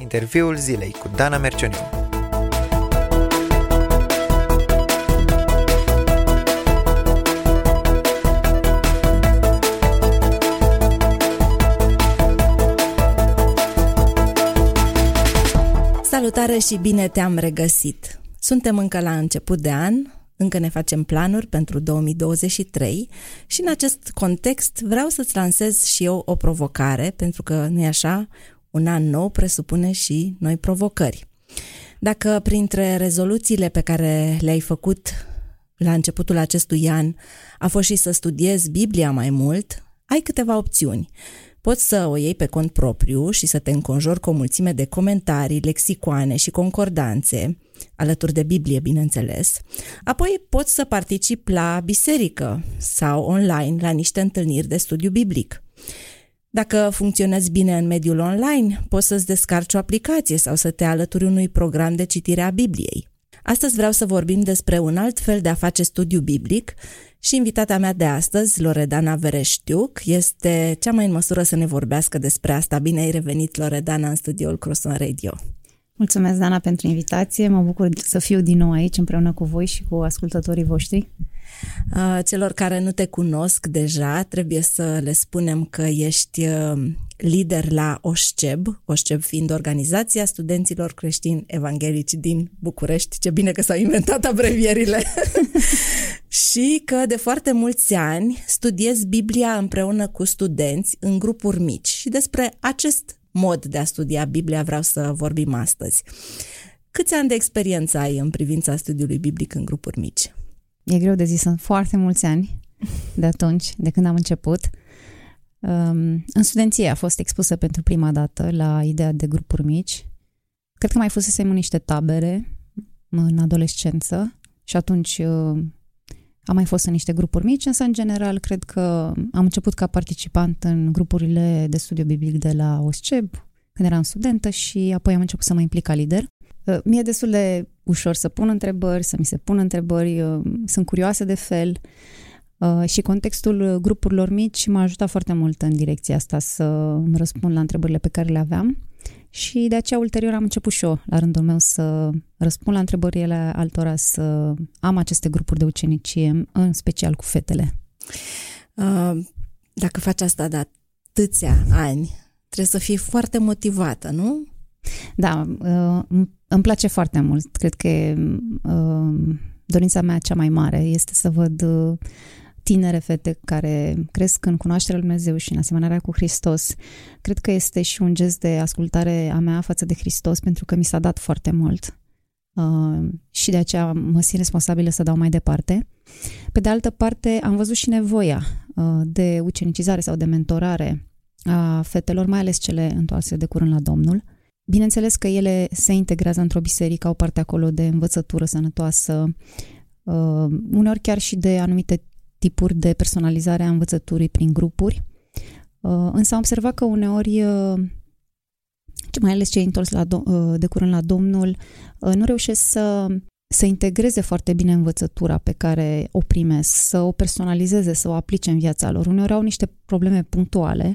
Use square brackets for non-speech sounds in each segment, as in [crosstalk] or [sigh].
Interviul zilei cu Dana Mercioniu. Salutare și bine te-am regăsit! Suntem încă la început de an, încă ne facem planuri pentru 2023 și în acest context vreau să-ți lansez și eu o provocare, pentru că, nu-i așa, un an nou presupune și noi provocări. Dacă printre rezoluțiile pe care le-ai făcut la începutul acestui an a fost și să studiezi Biblia mai mult, ai câteva opțiuni. Poți să o iei pe cont propriu și să te înconjori cu o mulțime de comentarii, lexicoane și concordanțe, alături de Biblie, bineînțeles. Apoi poți să participi la biserică sau online la niște întâlniri de studiu biblic. Dacă funcționezi bine în mediul online, poți să-ți descarci o aplicație sau să te alături unui program de citire a Bibliei. Astăzi vreau să vorbim despre un alt fel de a face studiu biblic și invitata mea de astăzi, Loredana Vereștiuc, este cea mai în măsură să ne vorbească despre asta. Bine ai revenit, Loredana, în studioul Crosson Radio. Mulțumesc, Dana, pentru invitație. Mă bucur să fiu din nou aici împreună cu voi și cu ascultătorii voștri. Celor care nu te cunosc deja, trebuie să le spunem că ești lider la OSCEB, OSCEB fiind organizația studenților creștini evanghelici din București. Ce bine că s-au inventat abrevierile! [laughs] și că de foarte mulți ani studiez Biblia împreună cu studenți în grupuri mici și despre acest mod de a studia Biblia vreau să vorbim astăzi. Câți ani de experiență ai în privința studiului biblic în grupuri mici? E greu de zis, sunt foarte mulți ani de atunci, de când am început. Um, în studenție a fost expusă pentru prima dată la ideea de grupuri mici. Cred că mai fusesem în niște tabere în adolescență și atunci uh, am mai fost în niște grupuri mici, însă în general cred că am început ca participant în grupurile de studiu biblic de la OSCEB, când eram studentă și apoi am început să mă implic ca lider. Uh, mie e destul de ușor să pun întrebări, să mi se pună întrebări, uh, sunt curioasă de fel uh, și contextul grupurilor mici m-a ajutat foarte mult în direcția asta să îmi răspund la întrebările pe care le aveam și de aceea ulterior am început și eu, la rândul meu, să răspund la întrebările altora, să am aceste grupuri de ucenicie, în special cu fetele. Dacă faci asta de atâția ani, trebuie să fii foarte motivată, nu? Da, uh, îmi place foarte mult. Cred că uh, dorința mea cea mai mare este să văd uh, tinere fete care cresc în cunoașterea lui Dumnezeu și în asemănarea cu Hristos. Cred că este și un gest de ascultare a mea față de Hristos pentru că mi s-a dat foarte mult uh, și de aceea mă simt responsabilă să dau mai departe. Pe de altă parte, am văzut și nevoia uh, de ucenicizare sau de mentorare a fetelor, mai ales cele întoarse de curând la Domnul. Bineînțeles că ele se integrează într-o biserică, au parte acolo de învățătură sănătoasă, uh, uneori chiar și de anumite tipuri de personalizare a învățăturii prin grupuri. Uh, însă am observat că uneori, uh, mai ales cei întors la uh, de curând la Domnul, uh, nu reușesc să să integreze foarte bine învățătura pe care o primesc, să o personalizeze, să o aplice în viața lor. Uneori au niște probleme punctuale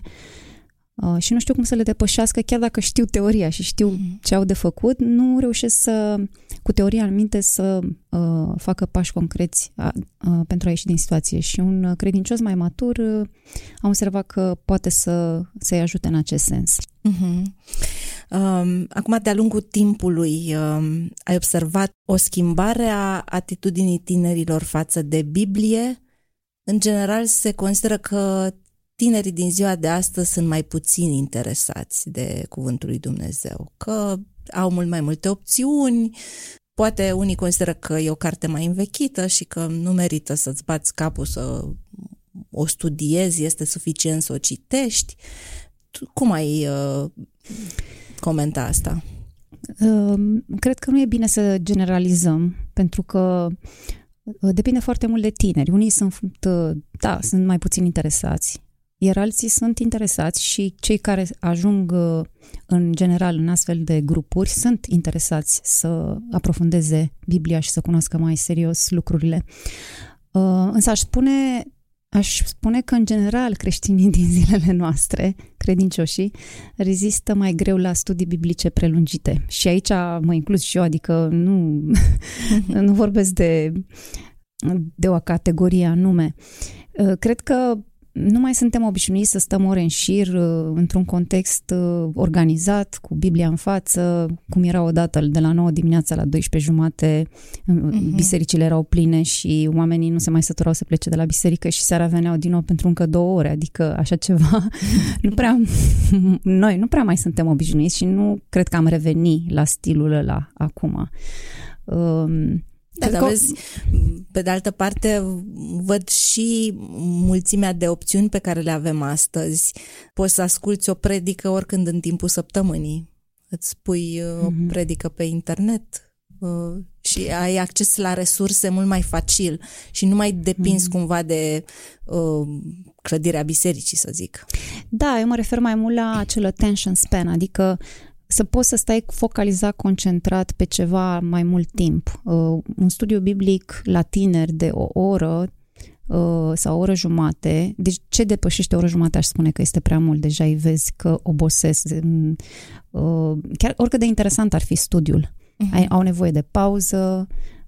uh, și nu știu cum să le depășească, chiar dacă știu teoria și știu mm. ce au de făcut, nu reușesc să, cu teoria în minte, să uh, facă pași concreți uh, uh, pentru a ieși din situație. Și un credincios mai matur uh, am observat că poate să, să-i ajute în acest sens. Uh-huh. Um, acum, de-a lungul timpului, um, ai observat o schimbare a atitudinii tinerilor față de Biblie? În general, se consideră că tinerii din ziua de astăzi sunt mai puțin interesați de Cuvântul lui Dumnezeu, că au mult mai multe opțiuni, poate unii consideră că e o carte mai învechită și că nu merită să-ți bați capul să o studiezi, este suficient să o citești. Cum ai uh, comenta asta? Uh, cred că nu e bine să generalizăm, pentru că uh, depinde foarte mult de tineri. Unii sunt, uh, da, sunt mai puțin interesați, iar alții sunt interesați și cei care ajung în general în astfel de grupuri sunt interesați să aprofundeze Biblia și să cunoască mai serios lucrurile. Însă aș spune Aș spune că, în general, creștinii din zilele noastre, credincioșii, rezistă mai greu la studii biblice prelungite. Și aici mă inclus și eu, adică nu, [laughs] nu vorbesc de, de o categorie anume. Cred că nu mai suntem obișnuiți să stăm ore în șir uh, într-un context uh, organizat, cu Biblia în față, cum era odată de la 9 dimineața la 12 jumate, uh-huh. bisericile erau pline și oamenii nu se mai săturau să plece de la biserică și seara veneau din nou pentru încă două ore, adică așa ceva. [laughs] nu prea, [laughs] noi nu prea mai suntem obișnuiți și nu cred că am reveni la stilul ăla acum. Um, da, dar vezi, pe de altă parte, văd și mulțimea de opțiuni pe care le avem astăzi. Poți să asculți o predică oricând în timpul săptămânii. Îți pui mm-hmm. o mhm. predică pe internet uh, și ai acces la resurse mult mai facil și nu mai depinzi mm-hmm. cumva de uh, clădirea bisericii, să zic. Da, eu mă refer mai mult la acel attention span, adică să poți să stai focalizat, concentrat pe ceva mai mult timp. Uh, un studiu biblic la tineri de o oră uh, sau o oră jumate, deci ce depășește o oră jumate aș spune că este prea mult, deja îi vezi că obosesc. Uh, chiar oricât de interesant ar fi studiul. Uh-huh. Au nevoie de pauză,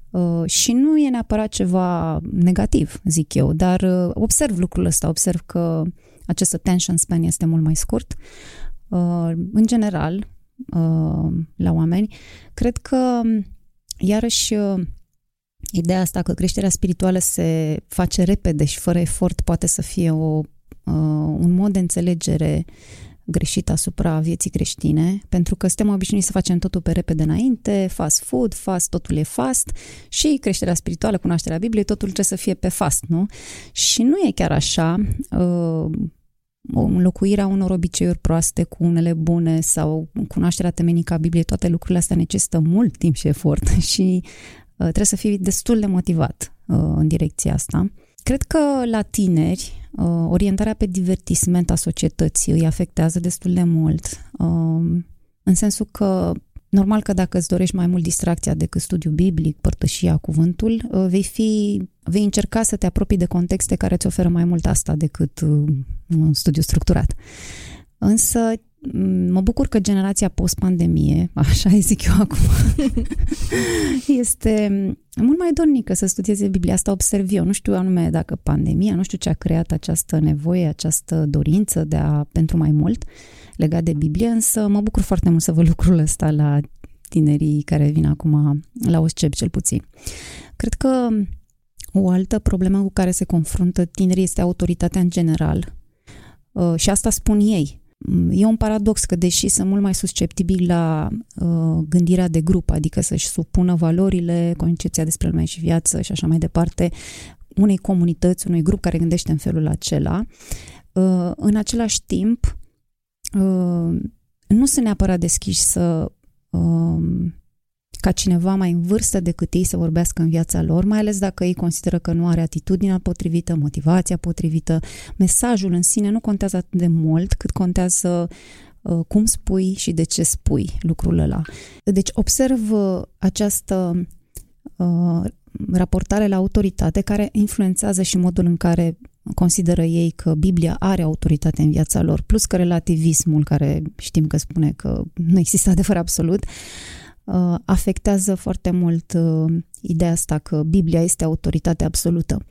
Uh, și nu e neapărat ceva negativ, zic eu, dar uh, observ lucrul ăsta, observ că acest attention span este mult mai scurt. Uh, în general, uh, la oameni. Cred că, iarăși, uh, ideea asta că creșterea spirituală se face repede și fără efort poate să fie o, uh, un mod de înțelegere greșit asupra vieții creștine, pentru că suntem obișnuiți să facem totul pe repede înainte, fast food, fast, totul e fast și creșterea spirituală, cunoașterea Bibliei, totul trebuie să fie pe fast, nu? Și nu e chiar așa. Uh, înlocuirea unor obiceiuri proaste cu unele bune sau cunoașterea temenică a Bibliei, toate lucrurile astea necesită mult timp și efort [laughs] și uh, trebuie să fii destul de motivat uh, în direcția asta. Cred că la tineri uh, orientarea pe divertisment a societății îi afectează destul de mult, în sensul că Normal că dacă îți dorești mai mult distracția decât studiu biblic, părtășia, cuvântul, uh, vei, fi, vei încerca să te apropii de contexte care îți oferă mai mult asta decât uh, un studiu structurat. Însă mm, mă bucur că generația post-pandemie, [laughs] așa zic eu acum, [laughs] este mult mai dornică să studieze Biblia. Asta observ eu. Nu știu anume dacă pandemia, nu știu ce a creat această nevoie, această dorință de a, pentru mai mult, legat de Biblie, însă mă bucur foarte mult să văd lucrul ăsta la tinerii care vin acum la OSCEP cel puțin. Cred că o altă problemă cu care se confruntă tinerii este autoritatea în general. Uh, și asta spun ei. E un paradox că deși sunt mult mai susceptibili la uh, gândirea de grup, adică să-și supună valorile, concepția despre lume și viață și așa mai departe, unei comunități, unui grup care gândește în felul acela, uh, în același timp Uh, nu sunt neapărat deschiși să uh, ca cineva mai în vârstă decât ei să vorbească în viața lor, mai ales dacă ei consideră că nu are atitudinea potrivită, motivația potrivită. Mesajul în sine nu contează atât de mult cât contează uh, cum spui și de ce spui lucrul ăla. Deci observ uh, această uh, raportare la autoritate care influențează și modul în care consideră ei că Biblia are autoritate în viața lor, plus că relativismul, care știm că spune că nu există adevăr absolut, uh, afectează foarte mult uh, ideea asta că Biblia este autoritate absolută.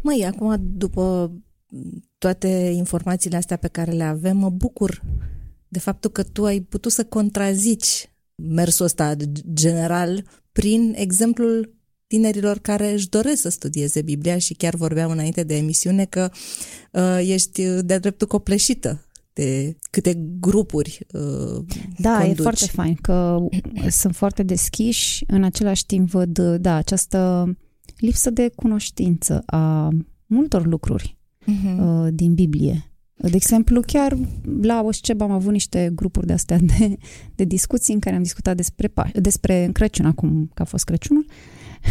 Măi, acum, după toate informațiile astea pe care le avem, mă bucur de faptul că tu ai putut să contrazici mersul ăsta general prin exemplul tinerilor care își doresc să studieze Biblia și chiar vorbeam înainte de emisiune că uh, ești de-a dreptul copleșită de câte grupuri uh, Da, conduci. e foarte fain că sunt foarte deschiși, în același timp văd, da, această lipsă de cunoștință a multor lucruri uh-huh. uh, din Biblie. De exemplu, chiar la OSCEB am avut niște grupuri de astea de, de discuții în care am discutat despre, despre Crăciun, acum că a fost Crăciunul,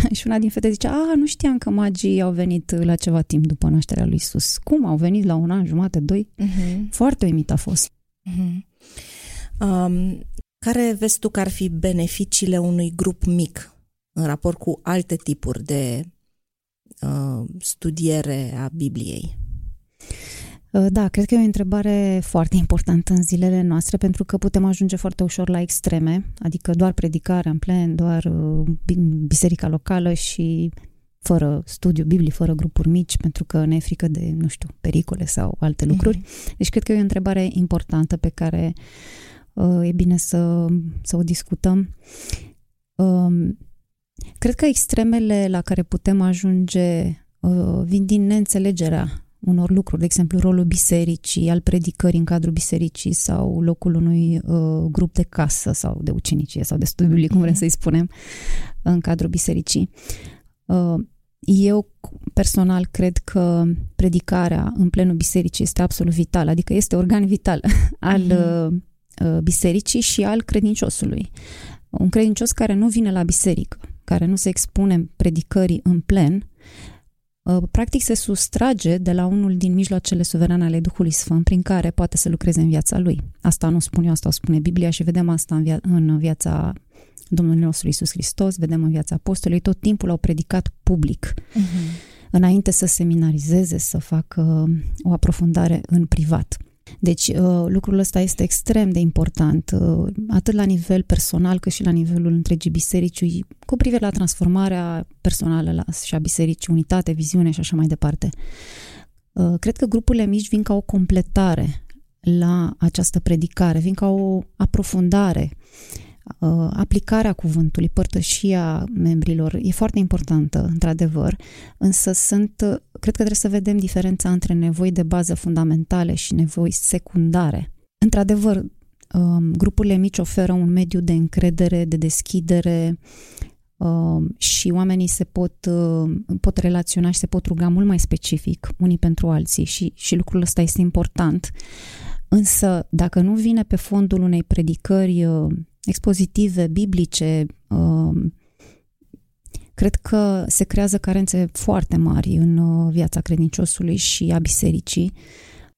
[laughs] și una din fete zice, a, nu știam că magii au venit la ceva timp după nașterea lui Isus. Cum? Au venit la un an, jumate, doi? Uh-huh. Foarte uimit a fost. Uh-huh. Um, care vezi tu că ar fi beneficiile unui grup mic în raport cu alte tipuri de uh, studiere a Bibliei? Uh, da, cred că e o întrebare foarte importantă în zilele noastre pentru că putem ajunge foarte ușor la extreme, adică doar predicarea în plen, doar uh, biserica locală și fără studiu biblic, fără grupuri mici, pentru că ne e frică de, nu știu, pericole sau alte lucruri. Mm-hmm. Deci cred că e o întrebare importantă pe care uh, e bine să, să o discutăm. Uh, cred că extremele la care putem ajunge uh, vin din neînțelegerea unor lucruri, de exemplu rolul bisericii, al predicării în cadrul bisericii sau locul unui uh, grup de casă sau de ucenicie sau de studiu biblic, cum vrem mhm. să-i spunem, în cadrul bisericii. Uh, eu personal cred că predicarea în plenul bisericii este absolut vitală, adică este organ vital [laughs] al mm-hmm. uh, bisericii și al credinciosului. Un credincios care nu vine la biserică, care nu se expune predicării în plen, uh, practic se sustrage de la unul din mijloacele suverane ale Duhului Sfânt prin care poate să lucreze în viața lui. Asta nu spun eu, asta o spune Biblia și vedem asta în, via- în viața Domnul nostru Isus Hristos, vedem în viața apostolului, tot timpul au predicat public. Uh-huh. Înainte să seminarizeze, să facă o aprofundare în privat. Deci uh, lucrul ăsta este extrem de important, uh, atât la nivel personal cât și la nivelul întregii biserici, cu privire la transformarea personală la, și a bisericii, unitate, viziune și așa mai departe. Uh, cred că grupurile mici vin ca o completare la această predicare, vin ca o aprofundare Uh, aplicarea cuvântului, părtășia membrilor e foarte importantă, într-adevăr, însă sunt, cred că trebuie să vedem diferența între nevoi de bază fundamentale și nevoi secundare. Într-adevăr, um, grupurile mici oferă un mediu de încredere, de deschidere um, și oamenii se pot, uh, pot relaționa și se pot ruga mult mai specific unii pentru alții și, și lucrul ăsta este important. Însă, dacă nu vine pe fondul unei predicări uh, expozitive, biblice, um, cred că se creează carențe foarte mari în uh, viața credinciosului și a bisericii.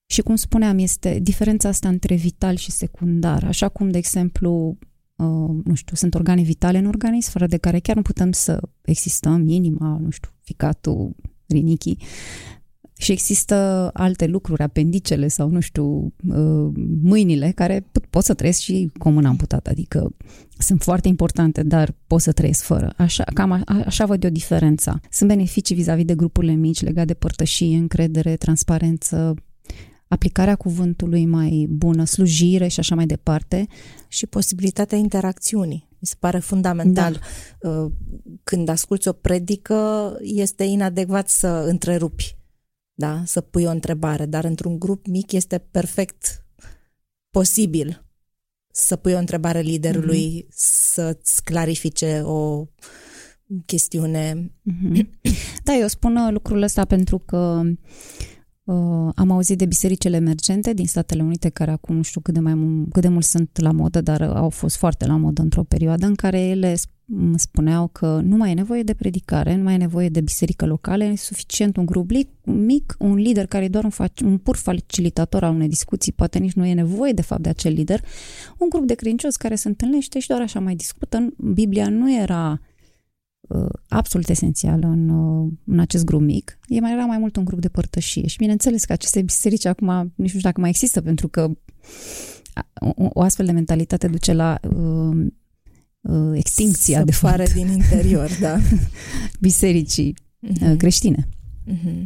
Și cum spuneam, este diferența asta între vital și secundar. Așa cum, de exemplu, uh, nu știu, sunt organe vitale în organism, fără de care chiar nu putem să existăm, inima, nu știu, ficatul, rinichii, și există alte lucruri, apendicele sau, nu știu, uh, mâinile, care pot să trăiesc și cu mâna amputată, adică sunt foarte importante, dar pot să trăiesc fără. Așa, cam a, așa văd eu diferența. Sunt beneficii vis-a-vis de grupurile mici legate de părtășie, încredere, transparență, aplicarea cuvântului mai bună, slujire și așa mai departe. Și posibilitatea interacțiunii. Mi se pare fundamental. Da. Uh, când asculți o predică, este inadecvat să întrerupi da? să pui o întrebare, dar într-un grup mic este perfect posibil să pui o întrebare liderului, mm-hmm. să-ți clarifice o chestiune. Mm-hmm. [clears throat] Da, eu spun lucrul ăsta pentru că uh, am auzit de bisericile emergente din Statele Unite, care acum nu știu cât de, mai, cât de mult sunt la modă, dar au fost foarte la modă într-o perioadă în care ele spuneau că nu mai e nevoie de predicare, nu mai e nevoie de biserică locală, e suficient un grup mic, un lider care e doar un, un pur facilitator al unei discuții, poate nici nu e nevoie de fapt de acel lider, un grup de credincioși care se întâlnește și doar așa mai discută. Biblia nu era uh, absolut esențială în, uh, în acest grup mic, e mai era mai mult un grup de părtășie și bineînțeles că aceste biserici acum nici nu știu dacă mai există pentru că o, o astfel de mentalitate duce la uh, uh, extincția, de fapt. din interior, da. [laughs] Bisericii uh-huh. creștine. Uh-huh.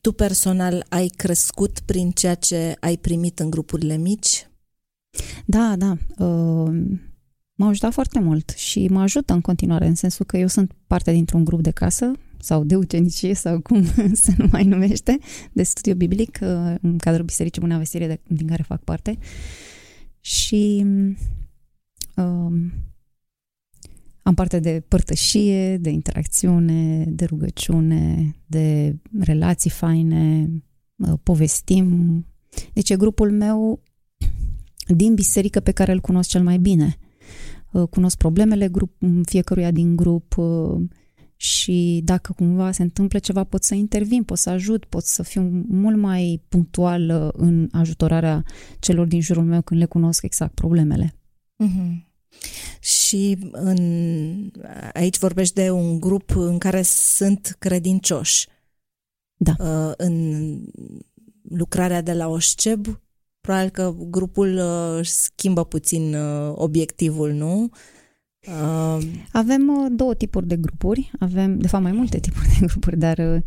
Tu personal ai crescut prin ceea ce ai primit în grupurile mici? Da, da. Uh, m-a ajutat foarte mult și mă ajută în continuare, în sensul că eu sunt parte dintr-un grup de casă sau de ucenicie sau cum [laughs] se nu mai numește, de studiu biblic uh, în cadrul Bisericii Bunea Vestire din care fac parte. Și uh, am parte de părtășie, de interacțiune, de rugăciune, de relații faine, povestim. Deci e grupul meu din biserică pe care îl cunosc cel mai bine. Cunosc problemele grup, fiecăruia din grup și dacă cumva se întâmplă ceva pot să intervin, pot să ajut, pot să fiu mult mai punctual în ajutorarea celor din jurul meu când le cunosc exact problemele. Mm-hmm. Și în, aici vorbești de un grup în care sunt credincioși. Da. Uh, în lucrarea de la OSCEB, probabil că grupul uh, își schimbă puțin uh, obiectivul, nu? Uh, avem uh, două tipuri de grupuri, avem, de fapt, mai multe tipuri de grupuri, dar uh,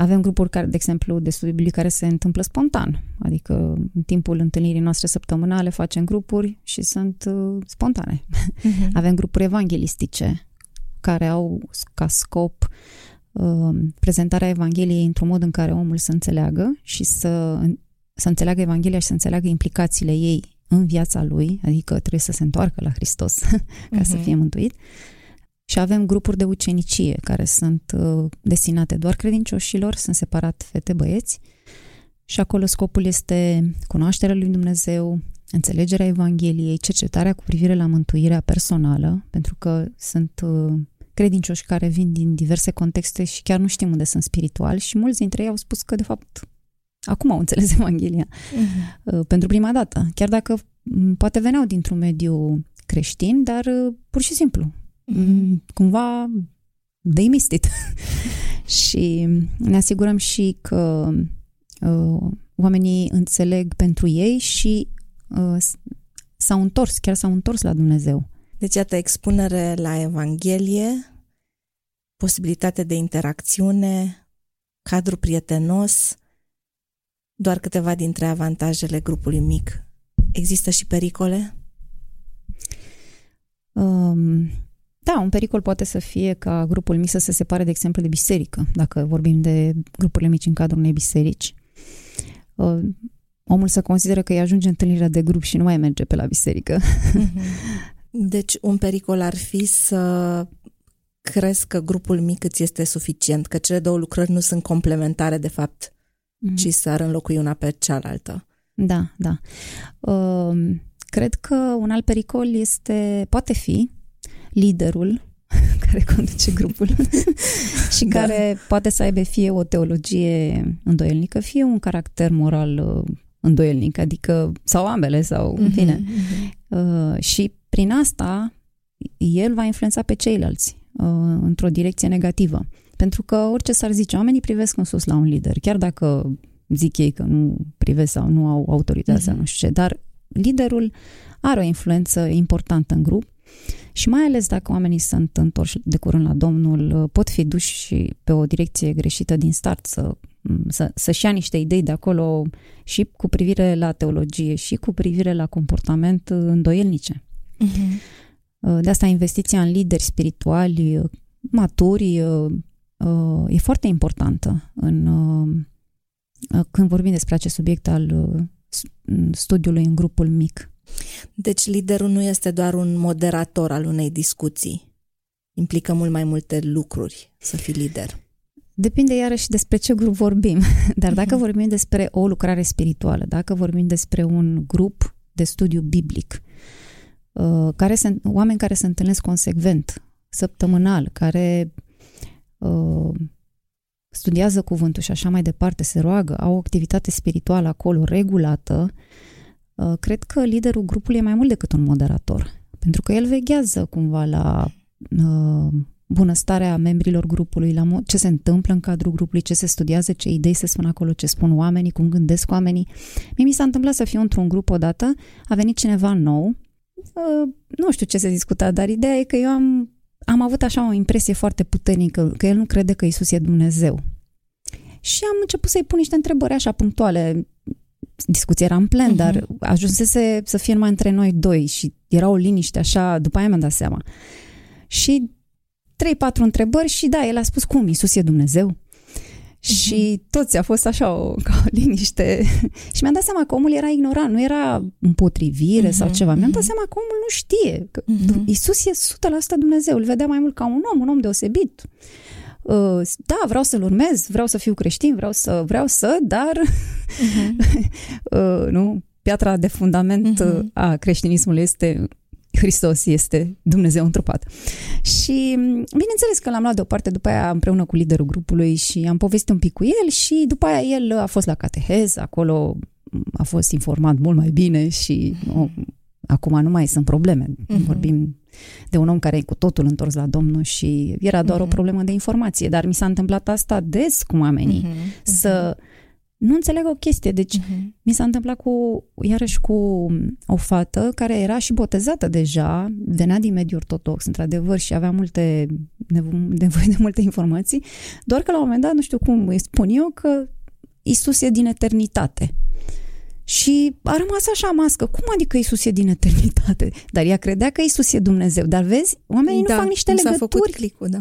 avem grupuri care, de exemplu, de studii biblic care se întâmplă spontan, adică în timpul întâlnirii noastre săptămânale facem grupuri și sunt uh, spontane. Uh-huh. [laughs] Avem grupuri evanghelistice care au ca scop uh, prezentarea Evangheliei într-un mod în care omul să înțeleagă și să, să înțeleagă Evanghelia și să înțeleagă implicațiile ei în viața lui, adică trebuie să se întoarcă la Hristos [laughs] ca uh-huh. să mhm. fie mântuit. Și avem grupuri de ucenicie care sunt uh, destinate doar credincioșilor, sunt separat fete-băieți și acolo scopul este cunoașterea lui Dumnezeu, înțelegerea Evangheliei, cercetarea cu privire la mântuirea personală, pentru că sunt uh, credincioși care vin din diverse contexte și chiar nu știm unde sunt spiritual și mulți dintre ei au spus că de fapt acum au înțeles [laughs] Evanghelia uh-huh. pentru prima dată, chiar dacă poate veneau dintr-un mediu creștin, dar uh, pur și simplu mm, cumva they missed it. [laughs] și ne asigurăm și că uh, oamenii înțeleg pentru ei și uh, s-au întors, chiar s-au întors la Dumnezeu. Deci, iată, expunere la Evanghelie, posibilitate de interacțiune, cadru prietenos, doar câteva dintre avantajele grupului mic. Există și pericole? Um, da, un pericol poate să fie ca grupul mic să se separe, de exemplu, de biserică, dacă vorbim de grupurile mici în cadrul unei biserici. Uh, omul să consideră că îi ajunge întâlnirea de grup și nu mai merge pe la biserică. Mhm. Deci un pericol ar fi să crezi că grupul mic îți este suficient, că cele două lucrări nu sunt complementare de fapt, mm-hmm. ci s-ar înlocui una pe cealaltă. Da, da. Uh, cred că un alt pericol este, poate fi, liderul [laughs] care conduce grupul [laughs] și da. care poate să aibă fie o teologie îndoielnică, fie un caracter moral uh, îndoielnic, adică sau ambele, sau în mhm, fine. Mm-hmm. Uh, și prin asta el va influența pe ceilalți uh, într-o direcție negativă. Pentru că orice s-ar zice, oamenii privesc în sus la un lider, chiar dacă zic ei că nu privesc sau nu au autoritatea mm-hmm. sau nu știu ce, dar liderul are o influență importantă în grup și mai ales dacă oamenii sunt întorși de curând la Domnul, pot fi duși și pe o direcție greșită din start, să, să, să-și ia niște idei de acolo și cu privire la teologie și cu privire la comportament îndoielnice. Uh-huh. De asta investiția în lideri spirituali, maturi, e foarte importantă în, când vorbim despre acest subiect al studiului în grupul mic. Deci liderul nu este doar un moderator al unei discuții. Implică mult mai multe lucruri să fii lider. Depinde iarăși despre ce grup vorbim. [laughs] Dar dacă uh-huh. vorbim despre o lucrare spirituală, dacă vorbim despre un grup de studiu biblic, uh, care se, oameni care se întâlnesc consecvent, săptămânal, care uh, studiază cuvântul și așa mai departe, se roagă, au o activitate spirituală acolo regulată, uh, cred că liderul grupului e mai mult decât un moderator. Pentru că el veghează cumva la uh, bunăstarea membrilor grupului, la mod, ce se întâmplă în cadrul grupului, ce se studiază, ce idei se spun acolo, ce spun oamenii, cum gândesc oamenii. Mie mi s-a întâmplat să fiu într-un grup odată, a venit cineva nou, uh, nu știu ce se discuta, dar ideea e că eu am am avut așa o impresie foarte puternică că el nu crede că Isus e Dumnezeu. Și am început să-i pun niște întrebări așa punctuale. Discuția era în plen, uh-huh. dar ajunsese să fie numai între noi doi și era o liniște așa, după aia mi-am dat seama. Și trei, patru întrebări și da, el a spus cum, Isus e Dumnezeu? Și mhm. toți a fost așa o, ca o liniște. [laughs] și mi-am dat seama că omul era ignorant, nu era împotrivire uh-huh, sau mhm, ceva. Mi-am dat mhm. seama că omul nu știe. Că uh-huh. Isus e 100% Dumnezeu. Îl vedea mai mult ca un om, un om deosebit. Uh, da, vreau să-l urmez, vreau să fiu creștin, vreau să, vreau să, dar [laughs] uh-huh. [laughs] uh, nu, piatra de fundament uh-huh. a creștinismului este Hristos este Dumnezeu întrupat. Și bineînțeles că l-am luat deoparte după aia împreună cu liderul grupului și am povestit un pic cu el și după aia el a fost la catehez, acolo a fost informat mult mai bine și o, acum nu mai sunt probleme. Uh-huh. Vorbim de un om care e cu totul întors la Domnul și era doar uh-huh. o mhm. problemă de informație, dar mi s-a întâmplat asta des cu oamenii, uh-huh. să nu înțeleg o chestie. Deci uh-huh. mi s-a întâmplat cu, iarăși cu o fată care era și botezată deja, venea din mediul ortodox, într-adevăr, și avea multe nevoie de multe informații, doar că la un moment dat, nu știu cum îi spun eu, că Isus e din eternitate. Și a rămas așa mască. Cum adică Isus e din eternitate? Dar ea credea că Isus e Dumnezeu. Dar vezi, oamenii da, nu fac niște legături. S-a făcut clicul, da.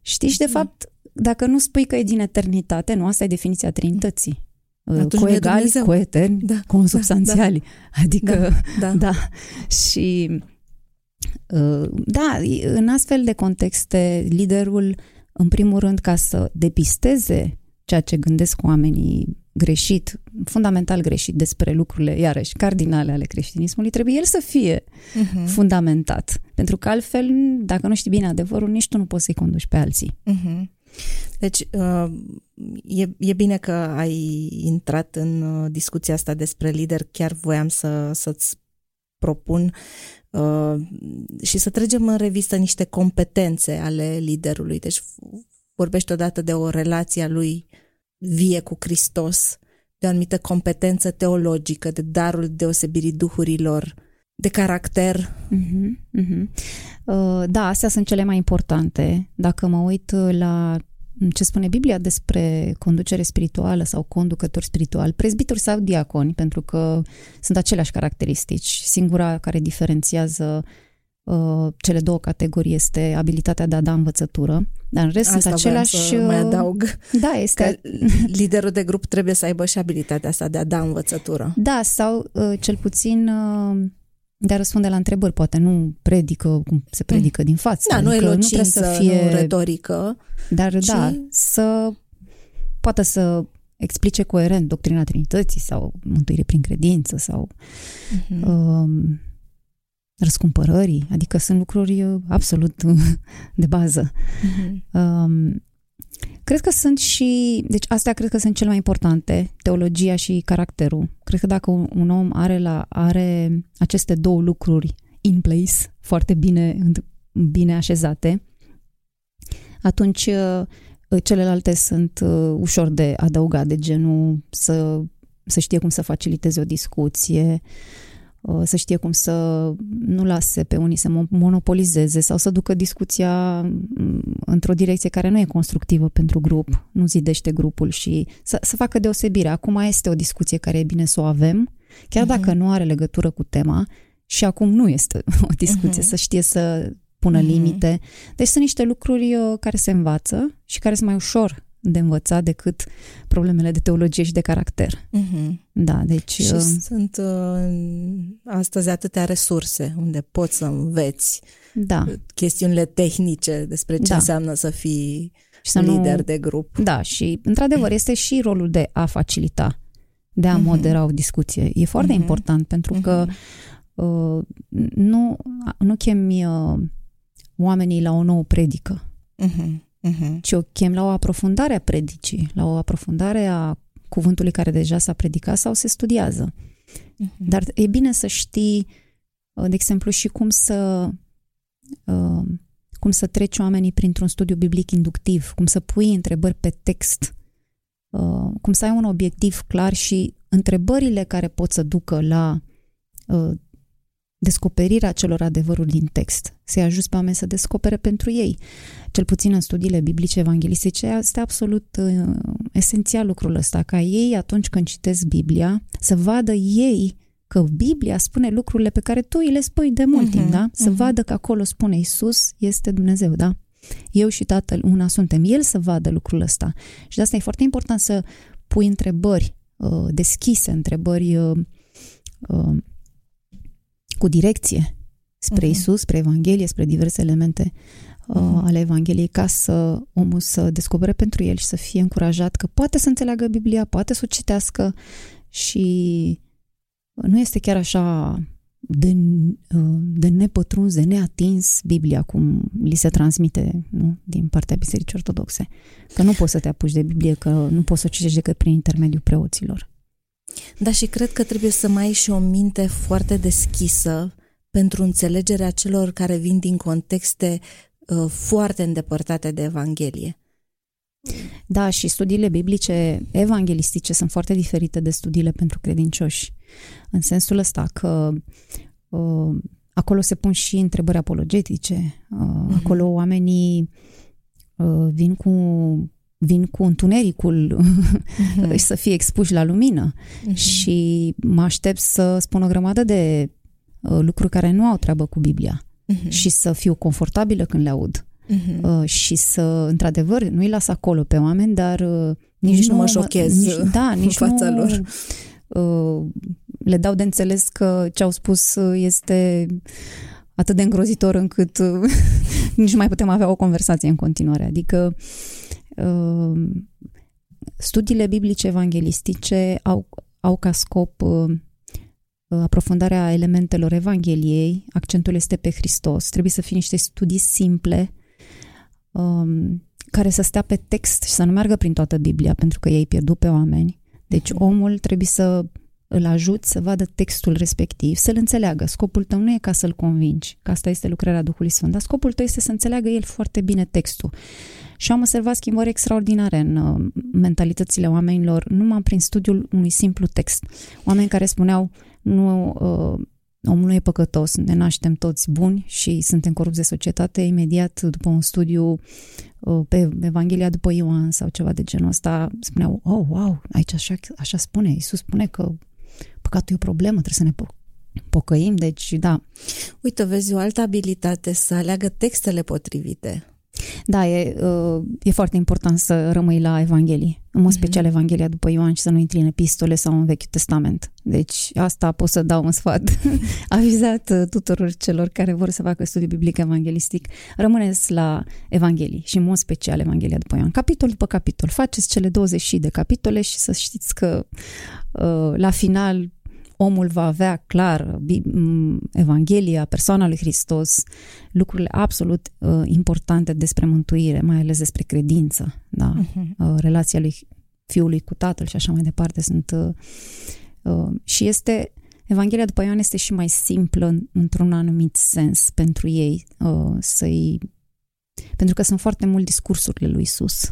Știți, și de da. fapt, dacă nu spui că e din eternitate, nu, asta e definiția Trinității. Atunci coegali, coeterni, da, consubstanțiali. Da, da. Adică, da, da. [laughs] da. Și uh, da, în astfel de contexte, liderul, în primul rând, ca să depisteze ceea ce gândesc oamenii greșit, fundamental greșit despre lucrurile, iarăși, cardinale ale creștinismului, trebuie el să fie uh-huh. fundamentat. Pentru că altfel, dacă nu știi bine adevărul, nici tu nu poți să-i conduci pe alții. Uh-huh. Deci, uh, e, e bine că ai intrat în uh, discuția asta despre lider. Chiar voiam să, să-ți propun uh, și să trecem în revistă niște competențe ale liderului. Deci, vorbești odată de o relație a lui vie cu Hristos, de o anumită competență teologică, de darul deosebirii duhurilor, de caracter. Uh-huh, uh-huh. Uh, da, astea sunt cele mai importante. Dacă mă uit la ce spune Biblia despre conducere spirituală sau conducător spiritual, prezbitori sau diaconi, pentru că sunt aceleași caracteristici. Singura care diferențiază uh, cele două categorii este abilitatea de a da învățătură, dar în rest Asta sunt aceleași... Să mai adaug. Da, este... Că liderul de grup trebuie să aibă și abilitatea asta de a da învățătură. Da, sau uh, cel puțin... Uh, de a răspunde la întrebări, poate nu predică cum se predică mm. din față. Da, adică nu e locință, nu să fie nu retorică. Dar ci... da, să poată să explice coerent doctrina Trinității sau mântuire prin credință sau mm-hmm. um, răscumpărării, adică sunt lucruri uh, absolut de bază. Mm-hmm. Um, Cred că sunt și, deci astea cred că sunt cele mai importante, teologia și caracterul. Cred că dacă un, un om are, la, are aceste două lucruri in place, foarte bine, bine așezate, atunci uh, celelalte sunt uh, ușor de adăugat, de genul să, să știe cum să faciliteze o discuție, Uh, să știe cum să nu lase pe unii să monopolizeze sau să ducă discuția mm, într-o direcție care nu e constructivă pentru grup, nu zidește grupul și să, să facă deosebire. Acum este o discuție care e bine să o avem, chiar uh-huh. dacă nu are legătură cu tema și acum nu este [laughs] o discuție, uh-huh. să știe să pună uh-huh. limite. Deci sunt niște lucruri uh, care se învață și care sunt mai ușor de învățat decât problemele de teologie și de caracter. Uh-huh. Da, deci... Și uh, sunt uh, astăzi atâtea resurse unde poți să înveți da. chestiunile tehnice despre ce da. înseamnă să fii și să lider nu... de grup. Da, și într-adevăr este și rolul de a facilita, de a uh-huh. modera o discuție. E foarte uh-huh. important pentru uh-huh. că uh, nu, nu chemi uh, oamenii la o nouă predică. Uh-huh uh-huh. ci o chem la o aprofundare a predicii, la o aprofundare a cuvântului care deja s-a predicat sau se studiază. Uh-huh. Dar e bine să știi, uh, de exemplu, și cum să uh, cum să treci oamenii printr-un studiu biblic inductiv, cum să pui întrebări pe text, uh, cum să ai un obiectiv clar și întrebările care pot să ducă la descoperirea celor adevăruri din text, să-i ajuți pe oameni să descopere pentru ei. Cel puțin în studiile biblice evanghelistice este absolut uh, esențial lucrul ăsta, ca ei atunci când citesc Biblia să vadă ei că Biblia spune lucrurile pe care tu îi le spui de mult uh-huh, timp, da? Să uh-huh. vadă că acolo spune Isus este Dumnezeu, da? Eu și Tatăl una suntem. El să vadă lucrul ăsta. Și de asta e foarte important să pui întrebări uh, deschise, întrebări uh, uh, cu direcție spre uh-huh. Isus, spre Evanghelie, spre diverse elemente uh, uh-huh. ale Evangheliei, ca să omul să descopere pentru el și să fie încurajat că poate să înțeleagă Biblia, poate să o citească și nu este chiar așa de, uh, de nepătruns, de neatins Biblia, cum li se transmite nu? din partea Bisericii Ortodoxe. Că nu poți să te apuci de Biblie, că nu poți să o citești decât prin intermediul preoților. Da, și cred că trebuie să mai ai și o minte foarte deschisă pentru înțelegerea celor care vin din contexte uh, foarte îndepărtate de Evanghelie. Da, și studiile biblice evanghelistice sunt foarte diferite de studiile pentru credincioși. În sensul ăsta că uh, acolo se pun și întrebări apologetice, uh, uh-huh. acolo oamenii uh, vin cu vin cu întunericul [laughs] uh-huh. să fie expuși la lumină uh-huh. și mă aștept să spun o grămadă de uh, lucruri care nu au treabă cu Biblia uh-huh. și să fiu confortabilă când le aud uh-huh. uh, și să, într-adevăr, nu-i las acolo pe oameni, dar uh, nici, nici nu mă șochez nici, da, nici în fața nu, lor. Uh, le dau de înțeles că ce au spus este atât de îngrozitor încât uh, [laughs] nici nu mai putem avea o conversație în continuare. Adică uh, studiile biblice evanghelistice au, au ca scop uh, aprofundarea elementelor Evangheliei, accentul este pe Hristos. Trebuie să fie niște studii simple, um, care să stea pe text și să nu meargă prin toată Biblia, pentru că ei pierdut pe oameni. Deci mhm. omul trebuie să îl ajut să vadă textul respectiv, să-l înțeleagă. Scopul tău nu e ca să-l convingi, că asta este lucrarea Duhului Sfânt, dar scopul tău este să înțeleagă el foarte bine textul. Și am observat schimbări extraordinare în uh, mentalitățile oamenilor, numai prin studiul unui simplu text. Oameni care spuneau, nu, uh, omul nu e păcătos, ne naștem toți buni și suntem corupți de societate, imediat după un studiu uh, pe Evanghelia după Ioan sau ceva de genul ăsta, spuneau, oh, wow, aici așa, așa spune, Iisus spune că păcatul e o problemă, trebuie să ne po- pocăim, deci da. Uite, vezi o altă abilitate, să aleagă textele potrivite. Da, e, uh, e foarte important să rămâi la Evanghelie, în mod mhm. special Evanghelia după Ioan și să nu intri în epistole sau în Vechiul Testament. Deci asta pot să dau un sfat [laughs] avizat uh, tuturor celor care vor să facă studiu biblic evanghelistic. Rămâneți la Evanghelie și în mod special Evanghelia după Ioan, capitol după capitol. Faceți cele 20 de capitole și să știți că uh, la final omul va avea clar Evanghelia, persoana lui Hristos, lucrurile absolut uh, importante despre mântuire, mai ales despre credință, da? Uh-huh. Uh, relația lui fiului cu tatăl și așa mai departe sunt uh, uh, și este Evanghelia după Ioan este și mai simplă într-un anumit sens pentru ei uh, să-i pentru că sunt foarte mult discursurile lui Isus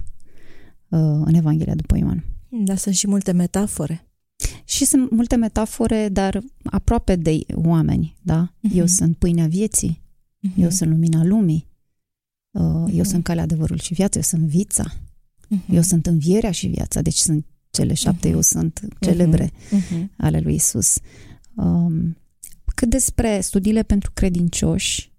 uh, în Evanghelia după Ioan. Da, sunt și multe metafore. Și sunt multe metafore, dar aproape de oameni, da? Uh-huh. Eu sunt pâinea vieții, uh-huh. eu sunt lumina lumii, uh, uh-huh. eu sunt calea adevărul și viața, eu sunt vița, uh-huh. eu sunt învierea și viața, deci sunt cele șapte, uh-huh. eu sunt celebre uh-huh. ale lui Isus. Um, cât despre studiile pentru credincioși,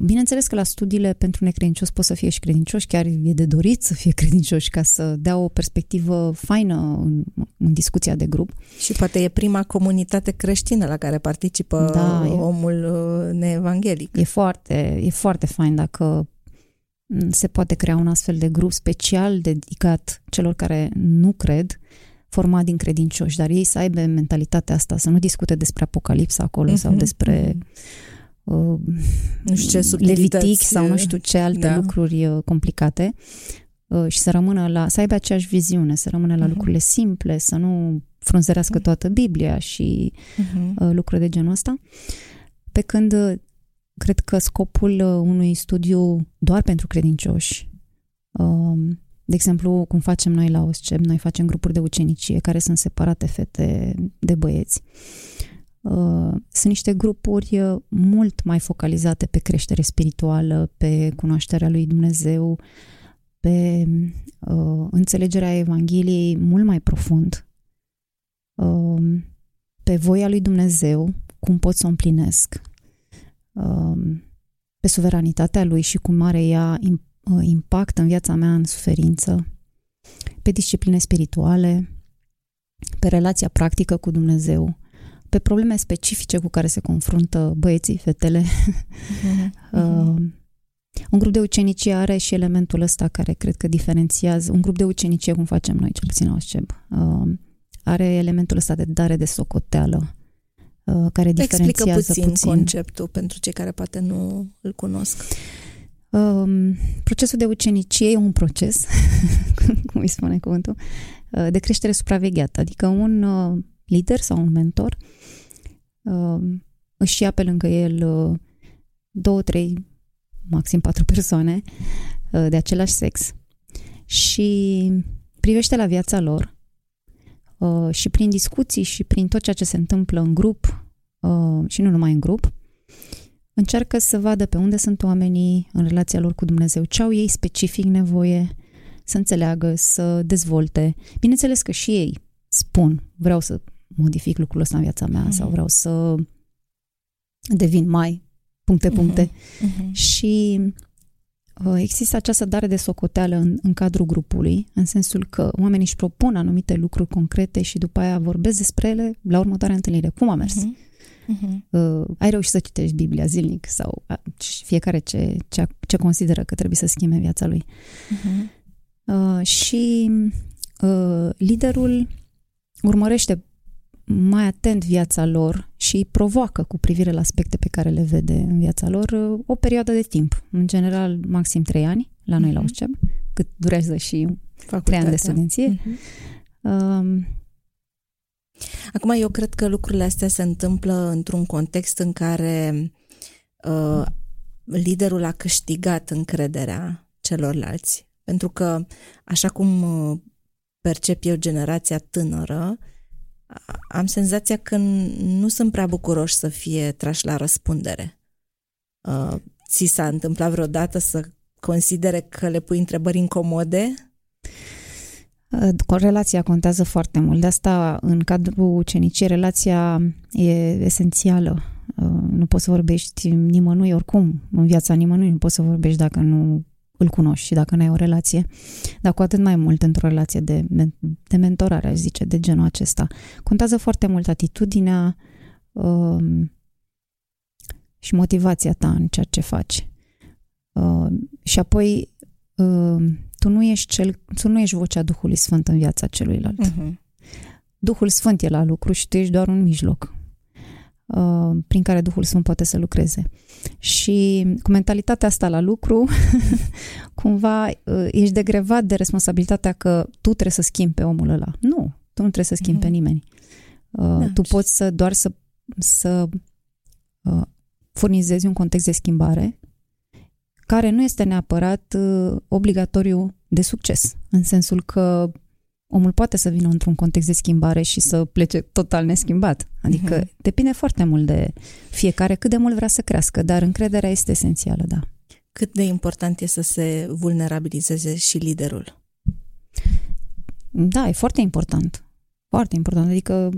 Bineînțeles că la studiile pentru necredincios pot să fie și credincioși, chiar e de dorit să fie [laughs] credincioși ca să dea o perspectivă faină în, în discuția de grup. Și poate e prima comunitate creștină la care participă da, omul uh, neevanghelic. E foarte, e foarte fain dacă se poate crea un astfel de grup special dedicat celor care nu cred, format din credincioși, dar ei să aibă mentalitatea asta, să nu discute despre apocalipsa acolo uh-huh. sau mhm. despre uh, nu știu ce levitic sau nu știu ce alte da. lucruri uh, complicate uh, și să rămână la, să aibă aceeași viziune, să rămână la uh-huh. lucrurile simple, să nu frunzărească uh-huh. toată Biblia și uh-huh. uh, lucruri de genul ăsta. Pe când uh, cred că scopul uh, unui studiu doar pentru credincioși, uh, de exemplu, cum facem noi la OSCEP, noi facem grupuri de ucenicie care sunt separate fete de băieți. Uh, sunt niște grupuri uh, mult mai focalizate pe creștere spirituală, pe cunoașterea lui Dumnezeu, pe uh, înțelegerea Evangheliei mult mai profund, uh, pe voia lui Dumnezeu, cum pot să o împlinesc, uh, pe suveranitatea lui și cum are ea uh, impact în viața mea în suferință, pe discipline spirituale, pe relația practică cu Dumnezeu, pe probleme specifice cu care se confruntă băieții, fetele. Uh-huh. [laughs] uh, un grup de ucenicie are și elementul ăsta care cred că diferențiază, un grup de ucenicie, cum facem noi, cel puțin la OSCEB, uh, are elementul ăsta de dare de socoteală, uh, care diferențiază Explică puțin, puțin conceptul pentru cei care poate nu îl cunosc. Um, procesul de ucenicie e un proces, [laughs] cum îi spune cuvântul, uh, de creștere supravegheată, adică un uh, lider sau un mentor uh, își ia pe lângă el uh, două, trei, maxim patru [laughs] persoane uh, de același sex și privește la viața lor uh, și prin discuții și prin tot ceea ce se întâmplă în grup uh, și nu numai în grup, încearcă să vadă pe unde sunt oamenii în relația lor cu Dumnezeu, ce au ei specific nevoie să înțeleagă, să dezvolte. Bineînțeles că și ei spun, vreau să modific lucrul ăsta în viața mea mm-hmm. sau vreau să devin mai puncte, puncte. Mm-hmm. Și uh, există această dare de socoteală în, în cadrul grupului, în sensul că oamenii își propun anumite lucruri concrete și după aia vorbesc despre ele la următoarea întâlnire. Cum a mers? Mm-hmm. Uh-huh. Uh, ai reușit să citești Biblia zilnic sau uh, fiecare ce, ce, ce consideră că trebuie să schimbe viața lui. Uh-huh. Uh, și uh, liderul urmărește mai atent viața lor și îi provoacă cu privire la aspecte pe care le vede în viața lor uh, o perioadă de timp, în general maxim trei ani, la noi uh-huh. la USCEB, cât durează și trei ani de studenție. Uh-huh. Uh, Acum, eu cred că lucrurile astea se întâmplă într-un context în care uh, liderul a câștigat încrederea celorlalți. Pentru că, așa cum uh, percep eu generația tânără, am senzația că nu sunt prea bucuroși să fie trași la răspundere. Uh, ți s-a întâmplat vreodată să considere că le pui întrebări incomode? Relația contează foarte mult. De asta, în cadrul ucenicii, relația e esențială. Nu poți să vorbești nimănui oricum, în viața nimănui nu poți să vorbești dacă nu îl cunoști și dacă nu ai o relație, dar cu atât mai mult într-o relație de, de mentorare, aș zice, de genul acesta. Contează foarte mult atitudinea um, și motivația ta în ceea ce faci. Uh, și apoi uh, tu nu ești cel, tu nu ești vocea Duhului Sfânt în viața celuilalt. Uh-huh. Duhul Sfânt e la lucru și tu ești doar un mijloc uh, prin care Duhul Sfânt poate să lucreze. Și cu mentalitatea asta la lucru, [laughs] cumva uh, ești degrevat de responsabilitatea că tu trebuie să schimbi pe omul ăla. Nu, tu nu trebuie să schimbi uh-huh. pe mhm. nimeni. Uh, da. Tu poți să doar să, să uh, furnizezi un context de schimbare care nu este neapărat uh, obligatoriu de succes, în sensul că omul poate să vină într-un context de schimbare și să plece total neschimbat. Adică uh-huh. depinde foarte mult de fiecare cât de mult vrea să crească, dar încrederea este esențială, da. Cât de important e să se vulnerabilizeze și liderul? Da, e foarte important. Foarte important. Adică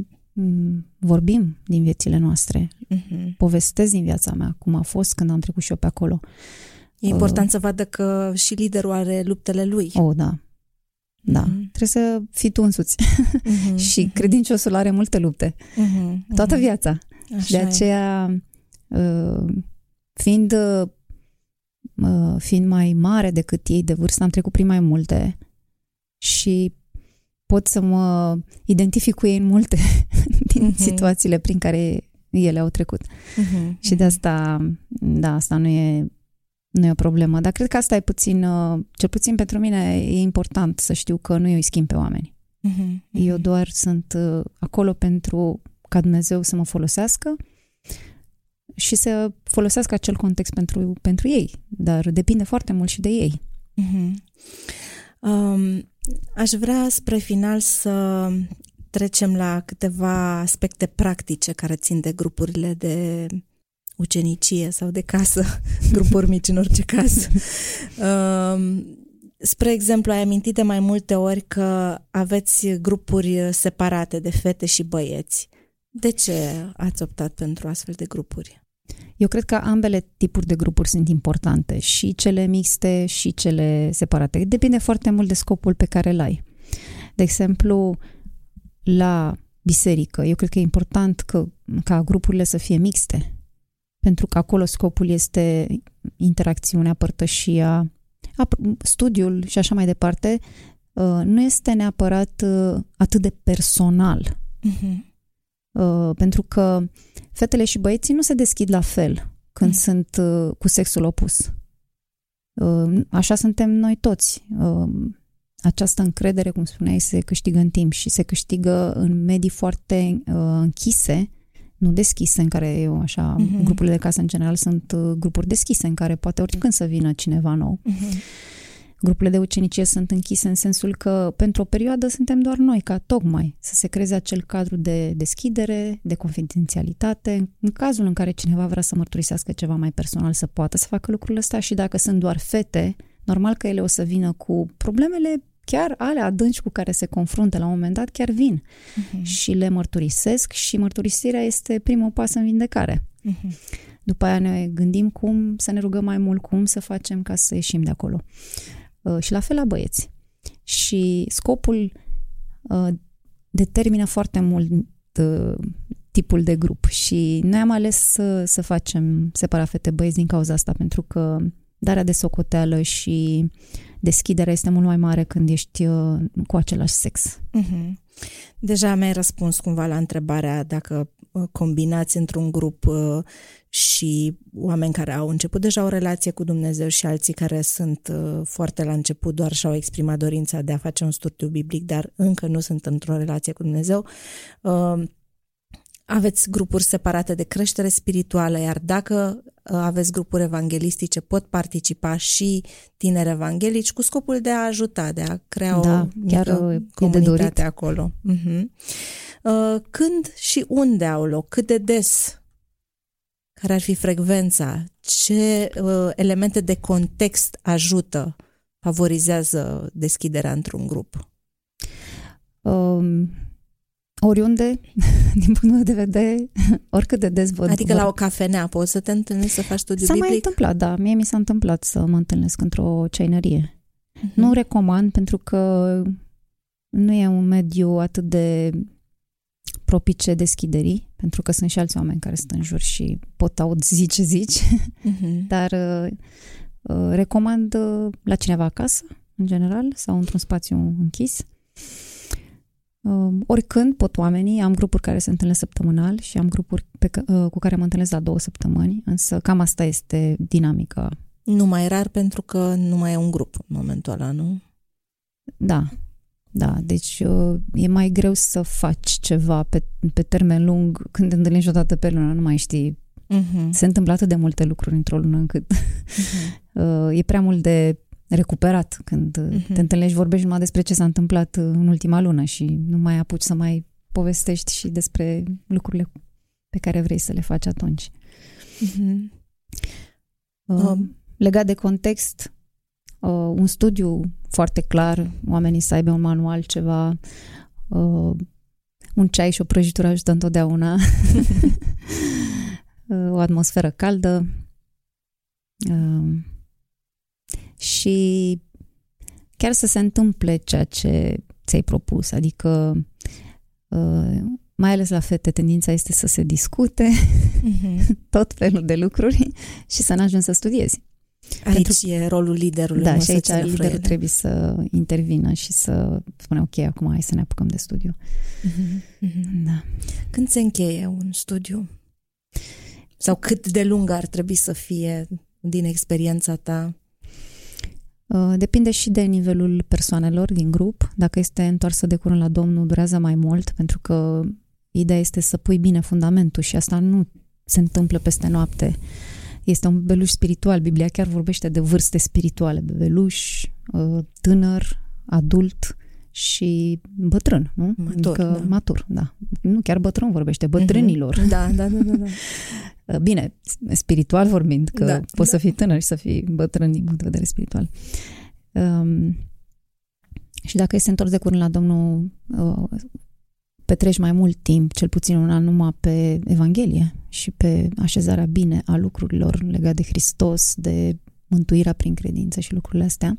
vorbim din viețile noastre. Uh-huh. Povestesc din viața mea, cum a fost când am trecut și eu pe acolo. E important uh, să vadă că și liderul are luptele lui. Oh, da. Da, uh-huh. trebuie să fii tu însuți. Uh-huh. [laughs] și mhm. credinciosul are multe lupte. Uh-huh. Toată viața. Așa și de aceea, uh, fiind, uh, fiind mai mare decât ei de vârstă, am trecut prin mai multe și pot să mă identific cu ei în multe [laughs] din uh-huh. situațiile prin care ele au trecut. Uh-huh. Și de asta, da, asta nu e nu e o problemă, dar cred că asta e puțin, uh, cel puțin pentru mine e important să știu că nu eu îi schimb pe oameni. Uh-huh, uh-huh. Eu doar sunt uh, acolo pentru ca Dumnezeu să mă folosească și să folosească acel context pentru, pentru ei, dar depinde foarte mult și de ei. Uh-huh. Um, aș vrea spre final să trecem la câteva aspecte practice care țin de grupurile de ucenicie sau de casă, [laughs] grupuri mici în orice caz. Uh, spre exemplu, ai amintit de mai multe ori că aveți grupuri separate de fete și băieți. De ce ați optat pentru astfel de grupuri? Eu cred că ambele tipuri de grupuri sunt importante, și cele mixte și cele separate. Depinde foarte mult de scopul pe care îl ai. De exemplu, la biserică, eu cred că e important că, ca grupurile să fie mixte pentru că acolo scopul este interacțiunea, părtășia, studiul și așa mai departe, uh, nu este neapărat uh, atât de personal. Uh-huh. Pentru că fetele și băieții nu se deschid la fel când uh-huh. sunt cu sexul opus. Așa suntem noi toți. Această încredere, cum spuneai, se câștigă în timp și se câștigă în medii foarte închise, nu deschise, în care eu așa, uh-huh. grupurile de casă în general sunt uh, grupuri deschise, în care poate oricând să vină cineva nou. Uh-huh. Grupurile de ucenicie sunt închise în sensul că pentru o perioadă suntem doar noi, ca tocmai să se creeze acel cadru de deschidere, de confidențialitate. În cazul în care cineva vrea să mărturisească ceva mai personal, să poată să facă lucrurile astea și dacă sunt doar fete, normal că ele o să vină cu problemele chiar ale adânci cu care se confruntă la un moment dat, chiar vin uh-huh. și le mărturisesc și mărturisirea este primul pas în vindecare. Uh-huh. După aia ne gândim cum să ne rugăm mai mult, cum să facem ca să ieșim de acolo. Uh, și la fel la băieți. Și scopul uh, determină foarte mult uh, tipul de grup și noi am ales să, să facem separat fete băieți din cauza asta, pentru că darea de socoteală și deschiderea este mult mai mare când ești uh, cu același sex. Uh-huh. Deja mi-ai răspuns cumva la întrebarea dacă uh, combinați într-un grup uh, și oameni care au început deja o relație cu Dumnezeu și alții care sunt foarte la început, doar și-au exprimat dorința de a face un studiu biblic, dar încă nu sunt într-o relație cu Dumnezeu, aveți grupuri separate de creștere spirituală, iar dacă uh, aveți grupuri evanghelistice, pot participa și tineri evanghelici cu scopul de a ajuta, de a crea da, o chiar uh, comunitate de acolo. Uh-huh. Când și unde au loc? Cât de des? Care ar fi frecvența? Ce uh, elemente de context ajută, favorizează deschiderea într-un grup? Um oriunde, [laughs] din punctul meu de vedere, [laughs] oricât de des văd. Adică la o cafenea poți să te întâlnești să faci studiu S-a biblic? mai întâmplat, da. Mie mi s-a întâmplat să mă întâlnesc într-o ceinărie. Uh-huh. Nu recomand pentru că nu e un mediu atât de propice deschiderii, pentru că sunt și alți oameni care sunt în jur și pot aud zici ce zici, uh-huh. [laughs] dar uh, uh, recomand uh, la cineva acasă, în general, sau într-un spațiu închis. Uh, oricând pot oamenii, am grupuri care se întâlnesc săptămânal și am grupuri pe, uh, cu care mă întâlnesc la două săptămâni, însă cam asta este dinamica. Nu mai rar pentru că nu mai e un grup în momentul ăla, nu? Da, da, deci uh, e mai greu să faci ceva pe, pe termen lung când te întâlnești o dată pe lună, nu mai știi. Uh-huh. Se întâmplă atât de multe lucruri într-o lună încât uh-huh. [laughs] e prea mult de recuperat când uh-huh. te întâlnești, vorbești numai despre ce s-a întâmplat în ultima lună și nu mai apuci să mai povestești și despre lucrurile pe care vrei să le faci atunci. Uh-huh. Uh, um. Legat de context, uh, un studiu foarte clar, oamenii să aibă un manual, ceva, uh, un ceai și o prăjitură ajută întotdeauna, [laughs] [laughs] uh, o atmosferă caldă, uh, și chiar să se întâmple ceea ce ți-ai propus, adică uh, mai ales la fete, tendința este să se discute uh-huh. [laughs] tot felul de lucruri și să n-ajungi să studiezi. Aici Pentru... e rolul liderului. Da, și aici liderul trebuie să intervină și să spune, ok, acum hai să ne apucăm de studiu. Uh-huh. Uh-huh. Da. Când se încheie un studiu? Sau cât de lung ar trebui să fie din experiența ta? Uh, depinde și de nivelul persoanelor din grup. Dacă este întoarsă de curând la Domnul, durează mai mult, pentru că ideea este să pui bine fundamentul și asta nu se întâmplă peste noapte. Este un bebeluș spiritual. Biblia chiar vorbește de vârste spirituale. Bebeluș, uh, tânăr, adult și bătrân, nu? Matur, adică da. matur, da. Nu chiar bătrân vorbește, bătrânilor. Mm-hmm. Da, da, da, da. da. [laughs] Bine, spiritual vorbind, că da, poți da. să fii tânăr și să fii bătrân din punct de vedere spiritual. Um, și dacă este întors de curând la Domnul, uh, petreci mai mult timp, cel puțin un an numai pe Evanghelie și pe așezarea bine a lucrurilor legate de Hristos, de mântuirea prin credință și lucrurile astea.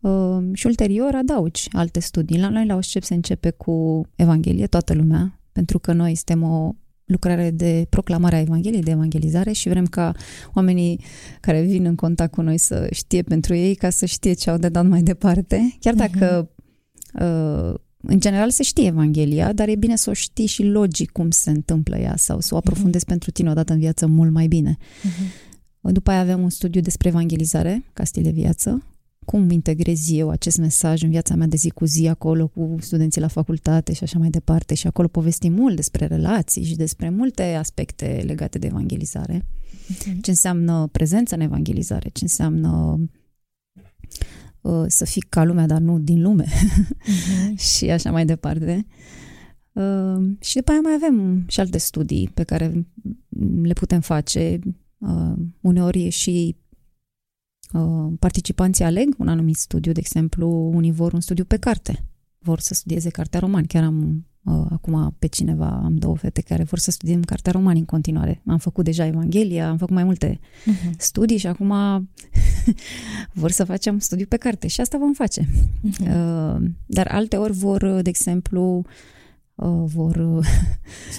Uh, și ulterior adaugi alte studii. La noi la OSCEP se începe cu Evanghelie, toată lumea, pentru că noi suntem o lucrare de proclamare a Evangheliei, de evangelizare și vrem ca oamenii care vin în contact cu noi să știe pentru ei, ca să știe ce au de dat mai departe. Chiar dacă uh-huh. uh, în general se știe Evanghelia, dar e bine să o știi și logic cum se întâmplă ea sau să o aprofundezi uh-huh. pentru tine odată în viață mult mai bine. Uh-huh. După aia avem un studiu despre evangelizare ca stil de viață, cum integrez eu acest mesaj în viața mea de zi cu zi acolo cu studenții la facultate și așa mai departe și acolo povestim mult despre relații și despre multe aspecte legate de evangelizare. Uh-huh. Ce înseamnă prezența în evangelizare, ce înseamnă uh, să fii ca lumea, dar nu din lume uh-huh. [laughs] și așa mai departe. Uh, și după aia mai avem și alte studii pe care le putem face. Uh, uneori și uh, participanții aleg un anumit studiu, de exemplu, unii vor un studiu pe carte, vor să studieze cartea roman. Chiar am uh, acum pe cineva, am două fete care vor să studiem cartea roman în continuare. Am făcut deja Evanghelia, am făcut mai multe uh-huh. studii și acum [laughs] vor să facem studiu pe carte și asta vom face. Uh-huh. Uh, dar alte ori vor, de exemplu, uh, vor... Uh,